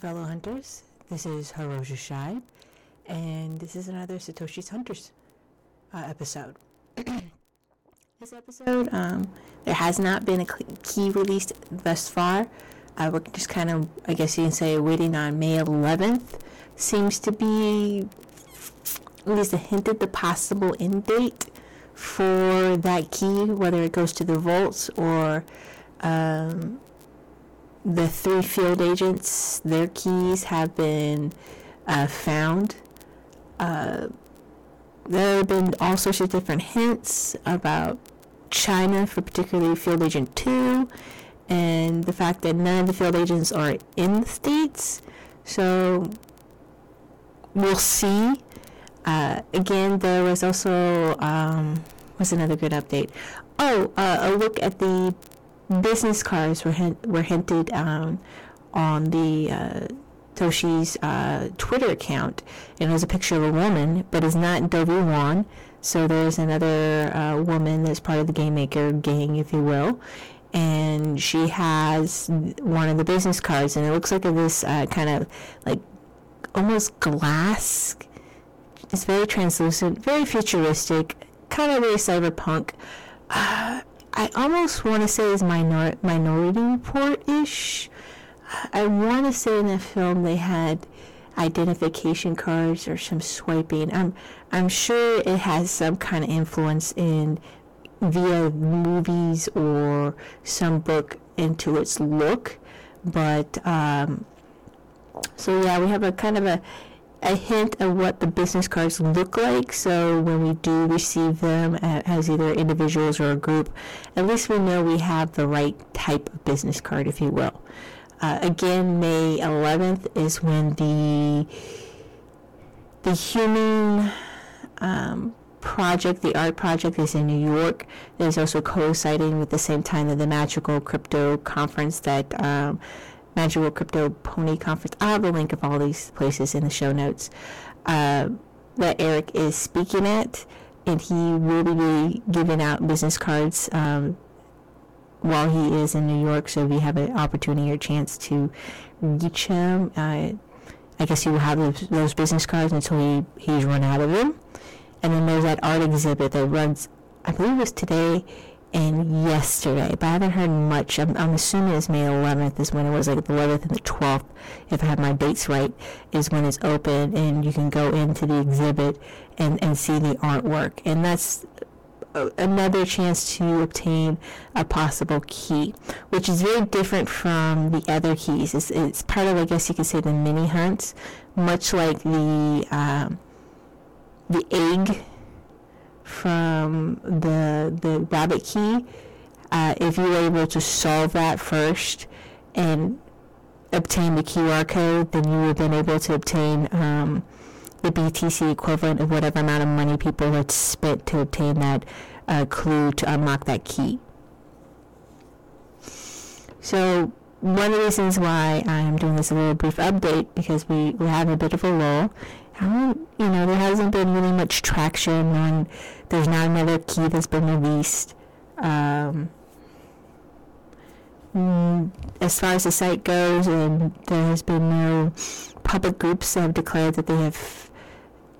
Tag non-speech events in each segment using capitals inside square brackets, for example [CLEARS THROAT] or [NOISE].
Fellow hunters. This is Hiroja Shibe, and this is another Satoshi's Hunters uh, episode. [CLEARS THROAT] this episode, um, there has not been a key released thus far. Uh, we're just kind of, I guess you can say, waiting on May 11th. Seems to be at least a hint at the possible end date for that key, whether it goes to the vaults or um, the three field agents, their keys have been uh, found. Uh, there have been all sorts of different hints about China for particularly Field Agent 2 and the fact that none of the field agents are in the States. So we'll see. Uh, again, there was also, um, what's another good update? Oh, uh, a look at the business cards were hint, were hinted um, on the uh, Toshi's uh, Twitter account, and it was a picture of a woman, but it's not Dovey Wan. So there's another uh, woman that's part of the game maker gang, if you will, and she has one of the business cards, and it looks like this uh, kind of like almost glass. It's very translucent, very futuristic, kind of very cyberpunk. Uh, I almost want to say is minor- Minority Report ish. I want to say in the film they had identification cards or some swiping. I'm I'm sure it has some kind of influence in via movies or some book into its look, but um, so yeah, we have a kind of a a hint of what the business cards look like. So when we do receive them as either individuals or a group, at least we know we have the right type of business card, if you will. Uh, again, May 11th is when the the human um, project, the art project, is in New York. There's also coinciding with the same time that the Magical Crypto Conference that um, Magical Crypto Pony Conference. I'll have a link of all these places in the show notes uh, that Eric is speaking at, and he will be giving out business cards um, while he is in New York. So if you have an opportunity or chance to reach him, uh, I guess he will have those, those business cards until he, he's run out of them. And then there's that art exhibit that runs, I believe it was today and yesterday, but I haven't heard much. I'm, I'm assuming it's May 11th is when it was like the 11th and the 12th, if I have my dates right, is when it's open and you can go into the exhibit and, and see the artwork. And that's another chance to obtain a possible key, which is very different from the other keys. It's, it's part of, I guess you could say, the mini hunts, much like the um, the egg from the the rabbit key, uh, if you were able to solve that first and obtain the QR code, then you would have been able to obtain um, the BTC equivalent of whatever amount of money people had spent to obtain that uh, clue to unlock that key. So one of the reasons why I'm doing this a little brief update because we, we have a bit of a lull you know, there hasn't been really much traction on, there's not another key that's been released. Um, mm, as far as the site goes, and there has been no public groups that have declared that they have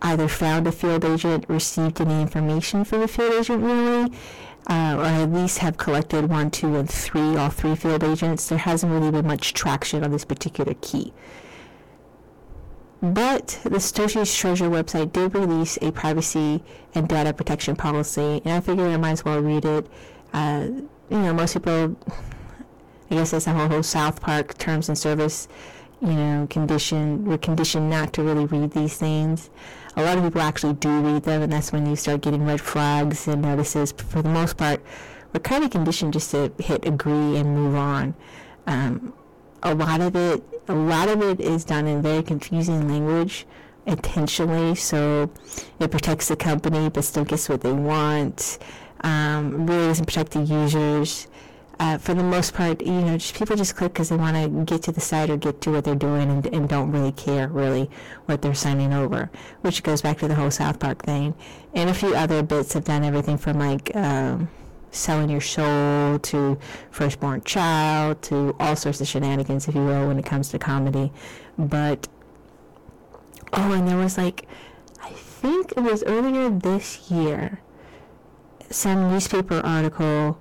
either found a field agent, received any information from the field agent really, uh, or at least have collected one, two, and three, all three field agents. There hasn't really been much traction on this particular key. But the Satoshi's Treasure website did release a privacy and data protection policy, and I figured I might as well read it. Uh, you know, most people, I guess that's the whole, whole South Park terms and service, you know, condition, we're conditioned not to really read these things. A lot of people actually do read them, and that's when you start getting red flags and notices. But for the most part, we're kind of conditioned just to hit agree and move on. Um, a lot of it a lot of it is done in very confusing language intentionally so it protects the company but still gets what they want um, really doesn't protect the users. Uh, for the most part you know just people just click because they want to get to the site or get to what they're doing and, and don't really care really what they're signing over which goes back to the whole south park thing. And a few other bits have done everything from like um, selling your soul to firstborn child to all sorts of shenanigans, if you will, when it comes to comedy. But oh, and there was like, I think it was earlier this year, some newspaper article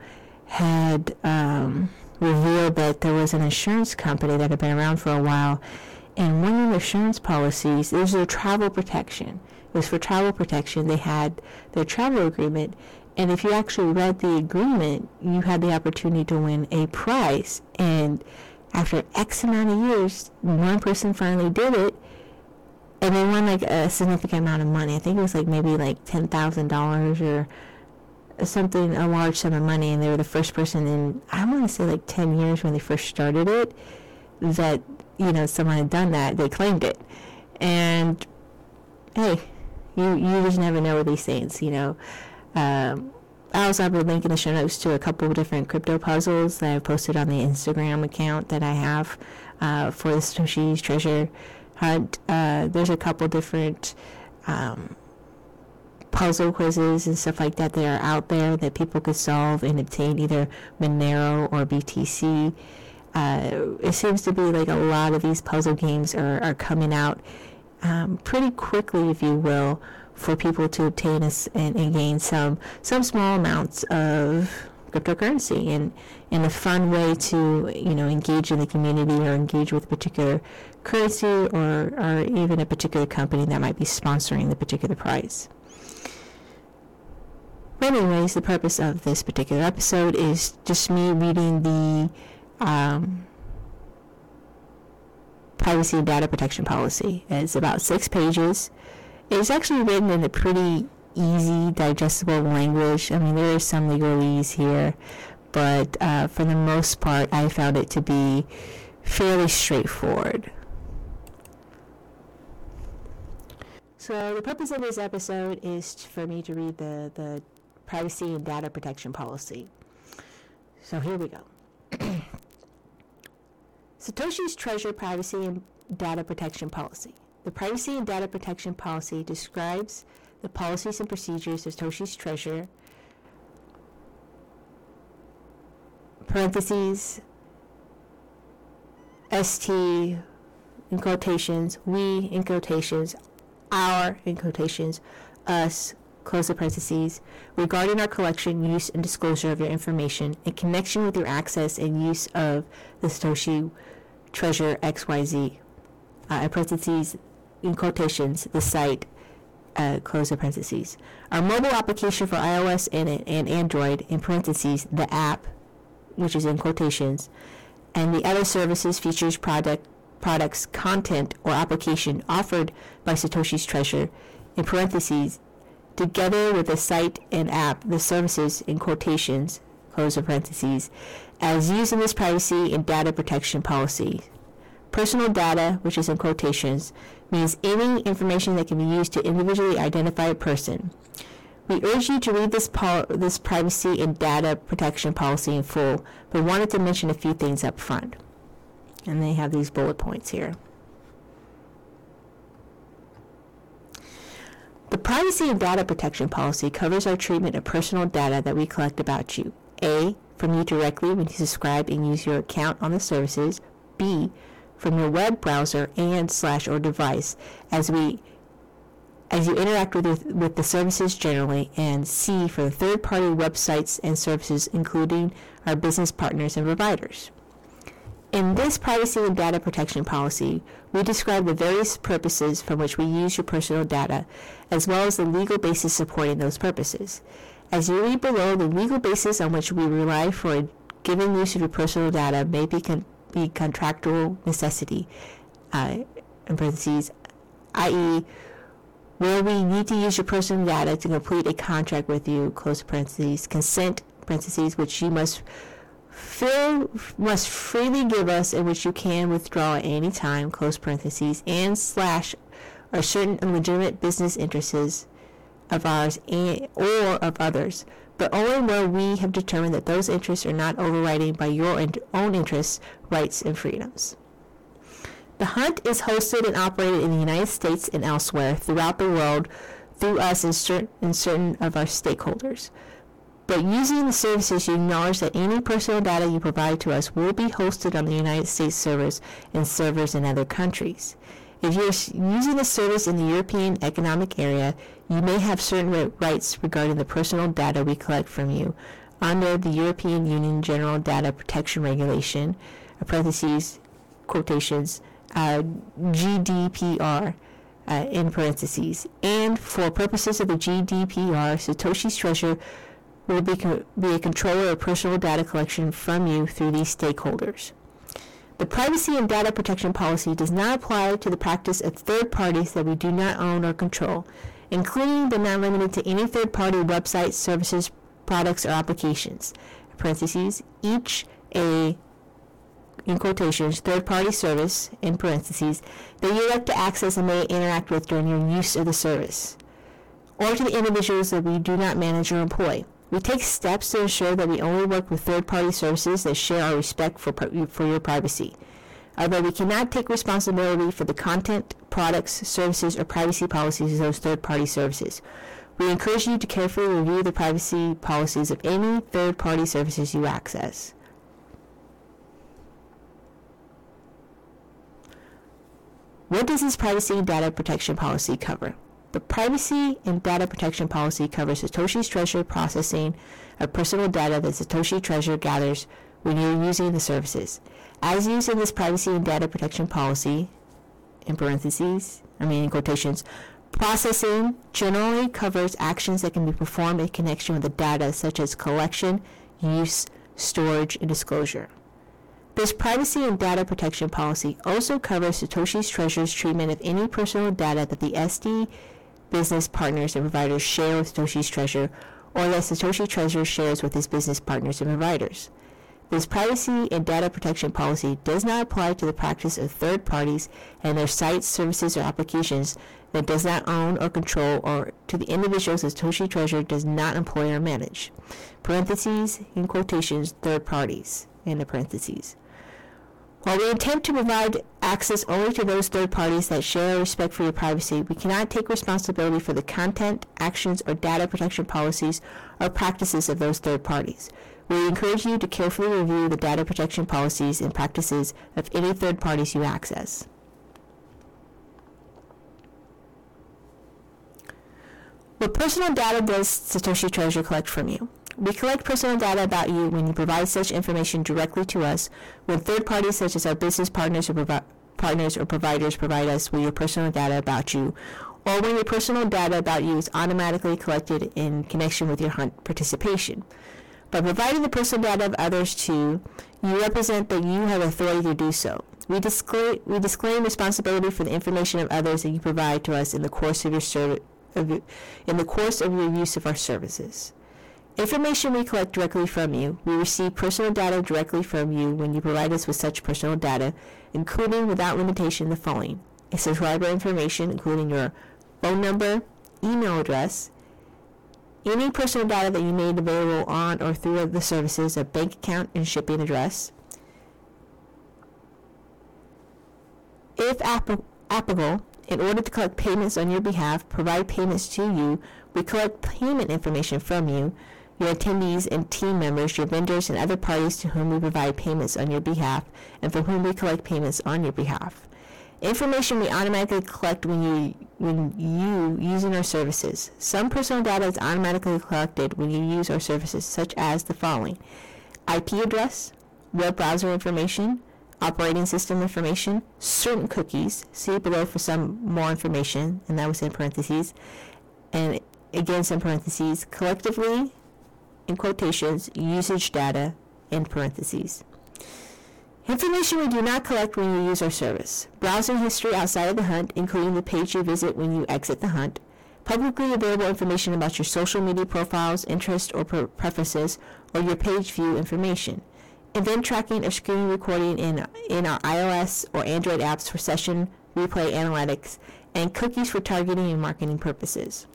had um, revealed that there was an insurance company that had been around for a while, and one of the insurance policies, there's a travel protection. It was for travel protection. They had their travel agreement, and if you actually read the agreement, you had the opportunity to win a prize. And after X amount of years, one person finally did it, and they won like a significant amount of money. I think it was like maybe like ten thousand dollars or something, a large sum of money. And they were the first person in I want to say like ten years when they first started it that you know someone had done that. They claimed it, and hey, you you just never know with these things, you know. Um, I also have a link in the show notes to a couple different crypto puzzles that I've posted on the Instagram account that I have uh, for the Satoshi's Treasure Hunt. Uh, there's a couple different um, puzzle quizzes and stuff like that that are out there that people could solve and obtain either Monero or BTC. Uh, it seems to be like a lot of these puzzle games are, are coming out um, pretty quickly, if you will, for people to obtain a, and, and gain some some small amounts of cryptocurrency and in a fun way to you know engage in the community or engage with a particular currency or, or even a particular company that might be sponsoring the particular prize. But anyways, the purpose of this particular episode is just me reading the um, privacy and data protection policy. It's about six pages. It's actually written in a pretty easy, digestible language. I mean, there are some legalese here, but uh, for the most part, I found it to be fairly straightforward. So the purpose of this episode is for me to read the, the privacy and data protection policy. So here we go. [CLEARS THROAT] Satoshi's Treasure Privacy and Data Protection Policy. The Privacy and Data Protection Policy describes the policies and procedures of Satoshi's Treasure, parentheses, ST, in quotations, we, in quotations, our, in quotations, us, close the parentheses, regarding our collection, use, and disclosure of your information in connection with your access and use of the Satoshi Treasure XYZ, uh, in parentheses, in quotations, the site, uh, close the parentheses. Our mobile application for iOS and, and Android, in parentheses, the app, which is in quotations, and the other services, features, product, products, content, or application offered by Satoshi's Treasure, in parentheses, together with the site and app, the services in quotations, close the parentheses, as used in this privacy and data protection policy. Personal data, which is in quotations, means any information that can be used to individually identify a person. We urge you to read this, pol- this privacy and data protection policy in full, but wanted to mention a few things up front. And they have these bullet points here. The privacy and data protection policy covers our treatment of personal data that we collect about you. A. From you directly when you subscribe and use your account on the services. B. From your web browser and slash or device as we as you interact with, with the services generally, and C for the third party websites and services, including our business partners and providers. In this privacy and data protection policy, we describe the various purposes for which we use your personal data, as well as the legal basis supporting those purposes. As you read below, the legal basis on which we rely for a given use of your personal data may be, con- be contractual necessity, uh, in parentheses, i.e., where we need to use your personal data to complete a contract with you, close parentheses, consent, parentheses, which you must fill, must freely give us and which you can withdraw at any time, close parentheses, and slash are certain legitimate business interests of ours and, or of others, but only where we have determined that those interests are not overriding by your own interests, rights, and freedoms. The hunt is hosted and operated in the United States and elsewhere throughout the world through us and, certain, and certain of our stakeholders. But using the services, you acknowledge that any personal data you provide to us will be hosted on the United States servers and servers in other countries. If you're using the service in the European Economic Area, you may have certain rights regarding the personal data we collect from you under the European Union General Data Protection Regulation, parentheses, quotations, uh, GDPR, uh, in parentheses. And for purposes of the GDPR, Satoshi's Treasure will be, be a controller of personal data collection from you through these stakeholders. The privacy and data protection policy does not apply to the practice of third parties that we do not own or control, including but not limited to any third party websites, services, products, or applications. Parentheses, each a in quotations, third party service, in parentheses, that you elect to access and may interact with during your use of the service, or to the individuals that we do not manage or employ. We take steps to ensure that we only work with third-party services that share our respect for, for your privacy. Although we cannot take responsibility for the content, products, services, or privacy policies of those third-party services, we encourage you to carefully review the privacy policies of any third-party services you access. What does this privacy data protection policy cover? The privacy and data protection policy covers Satoshi's Treasure processing of personal data that Satoshi Treasure gathers when you're using the services. As used in this privacy and data protection policy, in parentheses, I mean in quotations, processing generally covers actions that can be performed in connection with the data such as collection, use, storage, and disclosure. This privacy and data protection policy also covers Satoshi's Treasure's treatment of any personal data that the ST business partners and providers share with Satoshi's Treasure or that Satoshi Treasure shares with his business partners and providers. This privacy and data protection policy does not apply to the practice of third parties and their sites, services, or applications that does not own or control or to the individuals that Satoshi Treasure does not employ or manage. Parentheses, in quotations, third parties, in the parentheses. While we intend to provide access only to those third parties that share respect for your privacy, we cannot take responsibility for the content, actions, or data protection policies or practices of those third parties. We encourage you to carefully review the data protection policies and practices of any third parties you access. What personal data does Satoshi Treasure collect from you? We collect personal data about you when you provide such information directly to us, when third parties such as our business partners or, provi- partners or providers provide us with your personal data about you, or when your personal data about you is automatically collected in connection with your hunt participation. By providing the personal data of others to you represent that you have authority to do so. We disclaim, we disclaim responsibility for the information of others that you provide to us in the course of your service in the course of your use of our services. Information we collect directly from you. We receive personal data directly from you when you provide us with such personal data, including without limitation the following. Subscriber information, including your phone number, email address, any personal data that you made available on or through the services, a bank account and shipping address. If applicable, in order to collect payments on your behalf, provide payments to you, we collect payment information from you, your attendees and team members, your vendors, and other parties to whom we provide payments on your behalf and from whom we collect payments on your behalf. Information we automatically collect when you when you using our services. Some personal data is automatically collected when you use our services, such as the following: IP address, web browser information, operating system information, certain cookies. See below for some more information, and that was in parentheses. And again, some parentheses. Collectively, in quotations, usage data, in parentheses. Information we do not collect when you use our service. Browsing history outside of the hunt, including the page you visit when you exit the hunt. Publicly available information about your social media profiles, interests, or preferences, or your page view information. Event tracking or screen recording in, in our iOS or Android apps for session replay analytics, and cookies for targeting and marketing purposes.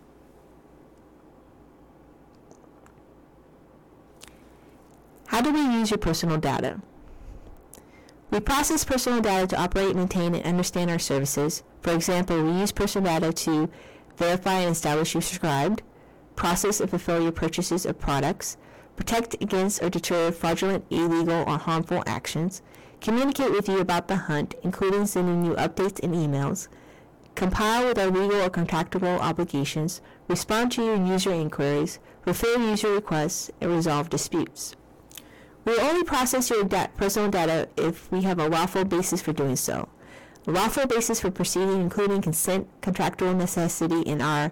How do we use your personal data? We process personal data to operate, maintain, and understand our services. For example, we use personal data to verify and establish you subscribed, process and fulfill your purchases of products, protect against or deter fraudulent, illegal, or harmful actions, communicate with you about the hunt, including sending you updates and emails, compile with our legal or contractual obligations, respond to your user inquiries, fulfill user requests, and resolve disputes. We only process your da- personal data if we have a lawful basis for doing so. Lawful basis for proceeding including consent, contractual necessity, and our,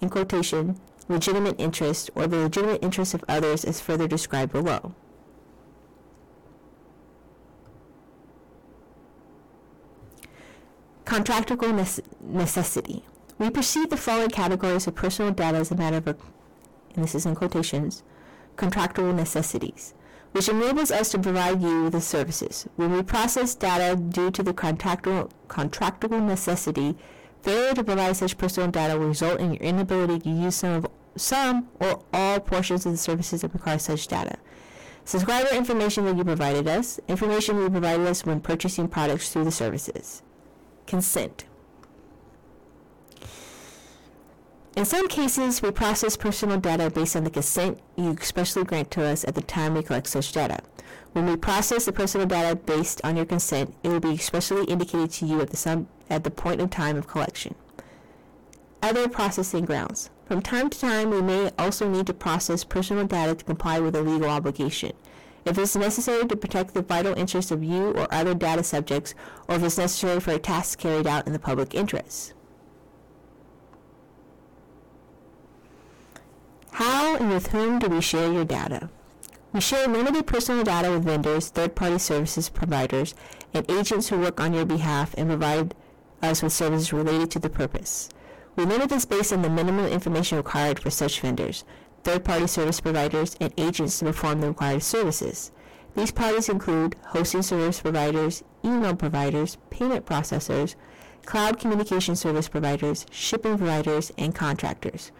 in quotation, legitimate interest or the legitimate interest of others as further described below. Contractual necessity. We perceive the following categories of personal data as a matter of, and this is in quotations, contractual necessities, which enables us to provide you with the services. When we process data due to the contractual, contractual necessity, failure to provide such personal data will result in your inability to use some of some or all portions of the services that require such data. Subscriber information that you provided us, information we provided us when purchasing products through the services. Consent. In some cases, we process personal data based on the consent you expressly grant to us at the time we collect such data. When we process the personal data based on your consent, it will be expressly indicated to you at the, sum, at the point of time of collection. Other processing grounds. From time to time, we may also need to process personal data to comply with a legal obligation. If it's necessary to protect the vital interests of you or other data subjects, or if it's necessary for a task carried out in the public interest. How and with whom do we share your data? We share limited personal data with vendors, third-party services providers, and agents who work on your behalf and provide us with services related to the purpose. We limit this based on the minimum information required for such vendors, third-party service providers, and agents to perform the required services. These parties include hosting service providers, email providers, payment processors, cloud communication service providers, shipping providers, and contractors.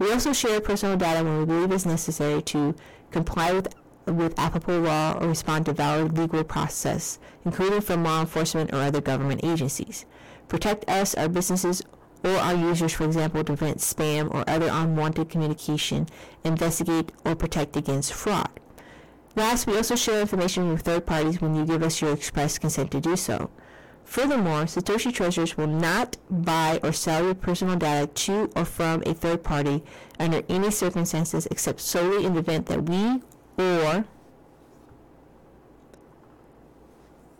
We also share personal data when we believe it's necessary to comply with with applicable law or respond to valid legal process, including from law enforcement or other government agencies. Protect us, our businesses, or our users, for example, to prevent spam or other unwanted communication, investigate or protect against fraud. Last, we also share information with third parties when you give us your express consent to do so. Furthermore, Satoshi Treasures will not buy or sell your personal data to or from a third party under any circumstances except solely in the event that we or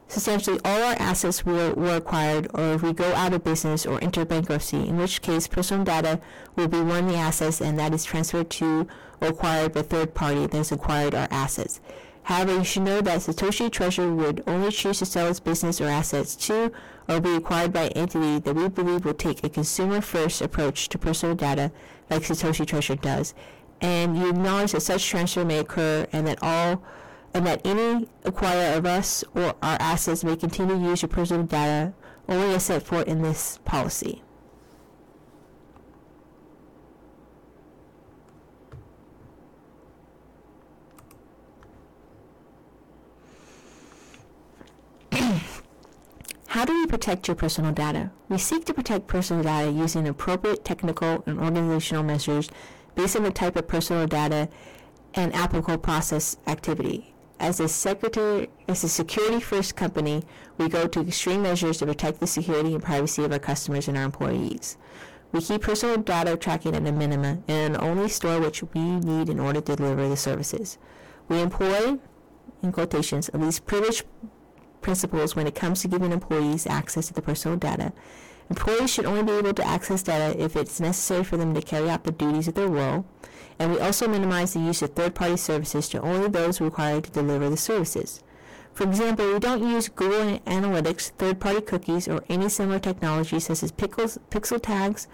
substantially all our assets were, were acquired or if we go out of business or enter bankruptcy, in which case personal data will be one of the assets and that is transferred to or acquired by third party that has acquired our assets. However, you should know that Satoshi Treasure would only choose to sell its business or assets to or be acquired by an entity that we believe will take a consumer-first approach to personal data like Satoshi Treasure does. And you acknowledge that such transfer may occur and that all and that any acquirer of us or our assets may continue to use your personal data only as set forth in this policy. [CLEARS THROAT] How do we protect your personal data? We seek to protect personal data using appropriate technical and organizational measures based on the type of personal data and applicable process activity. As a secretary, as a security-first company, we go to extreme measures to protect the security and privacy of our customers and our employees. We keep personal data tracking at a minimum and only store which we need in order to deliver the services. We employ, in quotations, at least privileged principles when it comes to giving employees access to the personal data. Employees should only be able to access data if it's necessary for them to carry out the duties of their role and we also minimize the use of third-party services to only those required to deliver the services. For example, we don't use Google Analytics, third-party cookies, or any similar technology such as pixels, pixel tags,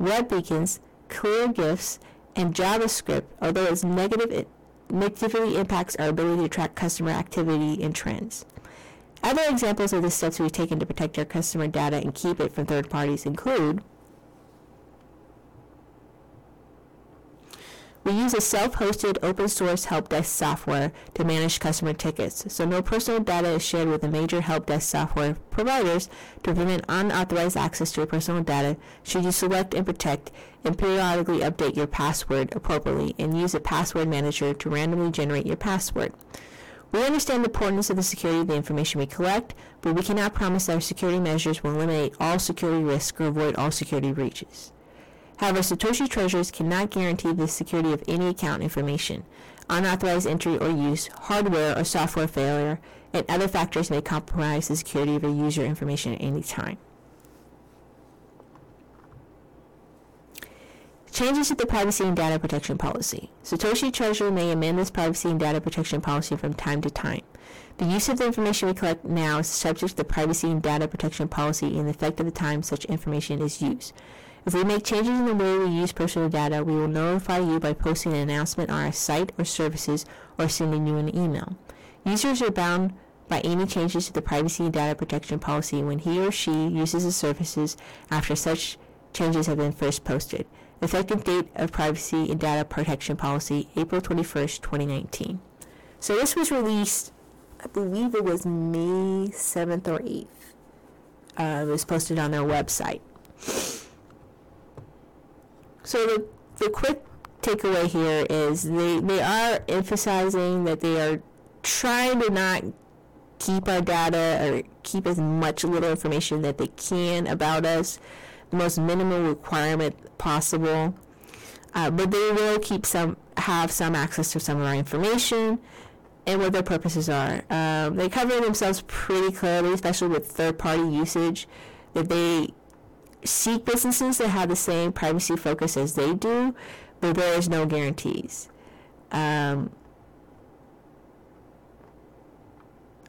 web beacons, clear GIFs, and JavaScript, although it negative, negatively impacts our ability to track customer activity and trends. Other examples of the steps we've taken to protect our customer data and keep it from third parties include We use a self-hosted open source help desk software to manage customer tickets, so no personal data is shared with the major help desk software providers to prevent unauthorized access to your personal data should you select and protect and periodically update your password appropriately and use a password manager to randomly generate your password. We understand the importance of the security of the information we collect, but we cannot promise that our security measures will eliminate all security risks or avoid all security breaches. However, Satoshi treasurers cannot guarantee the security of any account information. Unauthorized entry or use, hardware or software failure, and other factors may compromise the security of a user information at any time. Changes to the privacy and data protection policy. Satoshi Treasury may amend this privacy and data protection policy from time to time. The use of the information we collect now is subject to the privacy and data protection policy in effect of the time such information is used. If we make changes in the way we use personal data, we will notify you by posting an announcement on our site or services or sending you an email. Users are bound by any changes to the privacy and data protection policy when he or she uses the services after such changes have been first posted. Effective date of privacy and data protection policy, April 21st, 2019. So this was released, I believe it was May 7th or 8th. Uh, it was posted on their website. So the, the quick takeaway here is they, they are emphasizing that they are trying to not keep our data or keep as much little information that they can about us, most minimal requirement possible. Uh, but they will keep some have some access to some of our information and what their purposes are. Um, they cover themselves pretty clearly, especially with third party usage, that they seek businesses that have the same privacy focus as they do, but there is no guarantees. Um,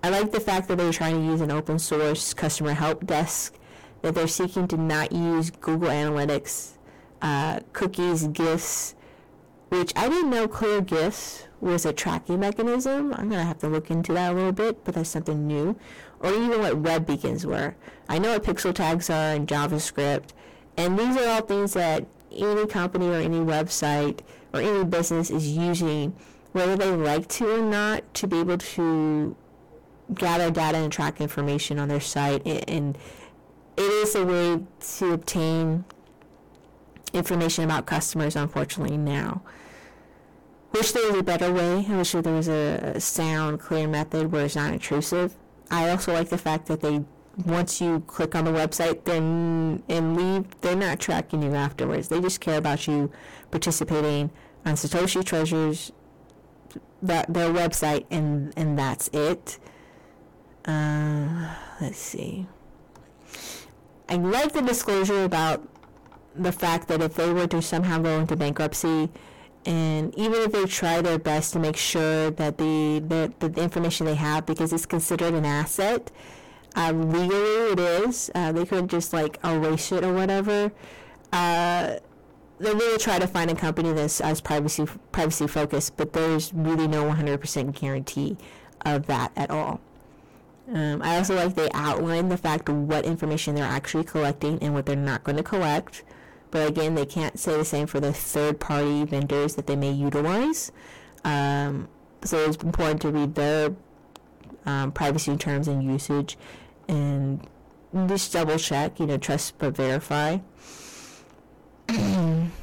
I like the fact that they're trying to use an open source customer help desk, that they're seeking to not use Google Analytics, uh, cookies, GIFs, which I didn't know Clear GIFs was a tracking mechanism. I'm going to have to look into that a little bit, but that's something new or even what web beacons were. I know what pixel tags are in JavaScript, and these are all things that any company or any website or any business is using, whether they like to or not, to be able to gather data and track information on their site. And it is a way to obtain information about customers, unfortunately, now. Wish there was a better way. I wish there was a sound, clear method where it's not intrusive. I also like the fact that they once you click on the website then and leave, they're not tracking you afterwards. They just care about you participating on Satoshi Treasures that their website and and that's it. Uh, let's see. I like the disclosure about the fact that if they were to somehow go into bankruptcy, and even if they try their best to make sure that the, the, the information they have because it's considered an asset uh, legally it is uh, they could just like erase it or whatever. Uh, they really try to find a company that's as privacy privacy focused but there's really no 100% guarantee of that at all um, I also like they outline the fact what information they're actually collecting and what they're not going to collect but again, they can't say the same for the third party vendors that they may utilize. Um, so it's important to read their um, privacy terms and usage and just double check, you know, trust but verify. [CLEARS THROAT]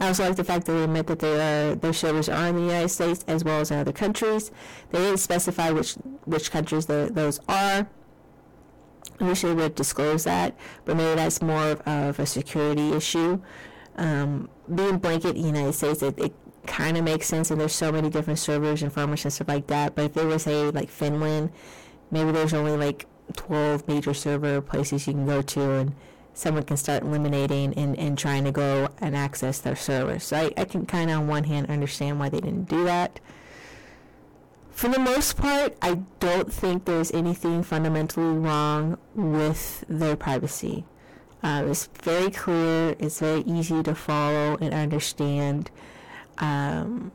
I also like the fact that they admit that they are, their servers are in the United States as well as in other countries. They didn't specify which which countries the, those are. I wish they would disclose that, but maybe that's more of, of a security issue. Um, being blanket United States, it, it kind of makes sense, and there's so many different servers and farmers and stuff like that. But if they were say like Finland, maybe there's only like 12 major server places you can go to, and someone can start eliminating and, and trying to go and access their servers. So I, I can kind of on one hand understand why they didn't do that for the most part, I don't think there's anything fundamentally wrong with their privacy. Uh, it's very clear, it's very easy to follow and understand. Um,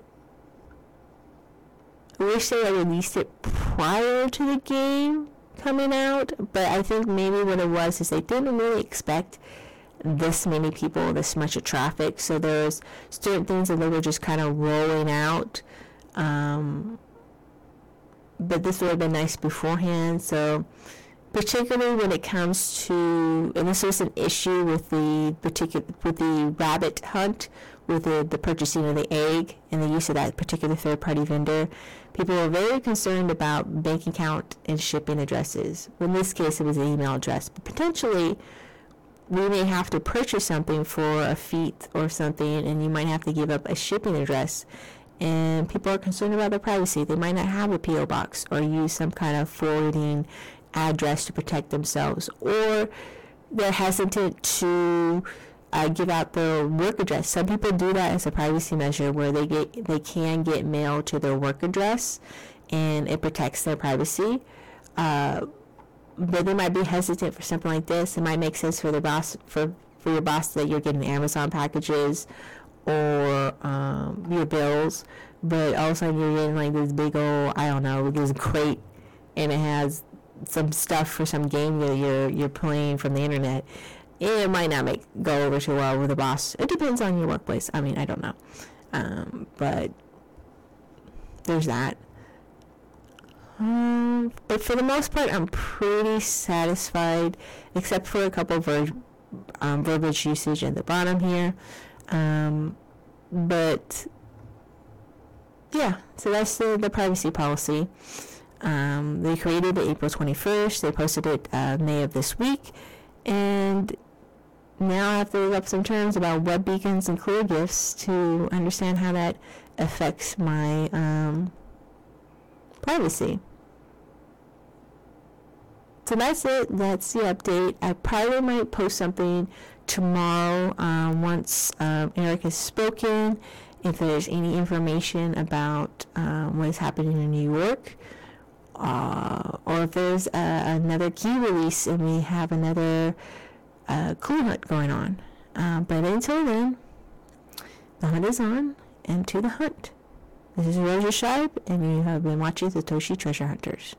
I wish they had released it prior to the game coming out, but I think maybe what it was is they didn't really expect this many people, this much of traffic. So there's certain things that they were just kind of rolling out. Um, but this would have been nice beforehand. So particularly when it comes to, and this was an issue with the particular with the rabbit hunt, with the, the purchasing of the egg and the use of that particular third party vendor. People were very concerned about bank account and shipping addresses. In this case, it was an email address, but potentially we may have to purchase something for a feet or something, and you might have to give up a shipping address. And people are concerned about their privacy. They might not have a PO box or use some kind of forwarding address to protect themselves, or they're hesitant to uh, give out their work address. Some people do that as a privacy measure, where they get they can get mail to their work address, and it protects their privacy. Uh, but they might be hesitant for something like this. It might make sense for the boss for for your boss that you're getting Amazon packages or um, your bills, but all of a sudden you're getting like this big old I don't know [LAUGHS] this crate, and it has some stuff for some game that you're you're playing from the internet, it might not make go over too well with the boss. It depends on your workplace. I mean, I don't know, um, but there's that. Um, but for the most part, I'm pretty satisfied, except for a couple ver- um, verbiage usage at the bottom here. Um, but yeah, so that's the, the privacy policy. Um, they created it April 21st. They posted it uh, May of this week. And now I have to look up some terms about web beacons and clear GIFs to understand how that affects my um, privacy. So that's it. That's the update. I probably might post something tomorrow um, once um, Eric has spoken. If there's any information about um, what is happening in New York, uh, or if there's uh, another key release and we have another uh, clue hunt going on. Uh, but until then, the hunt is on, and to the hunt. This is Rosa Scheib, and you have been watching Satoshi Treasure Hunters.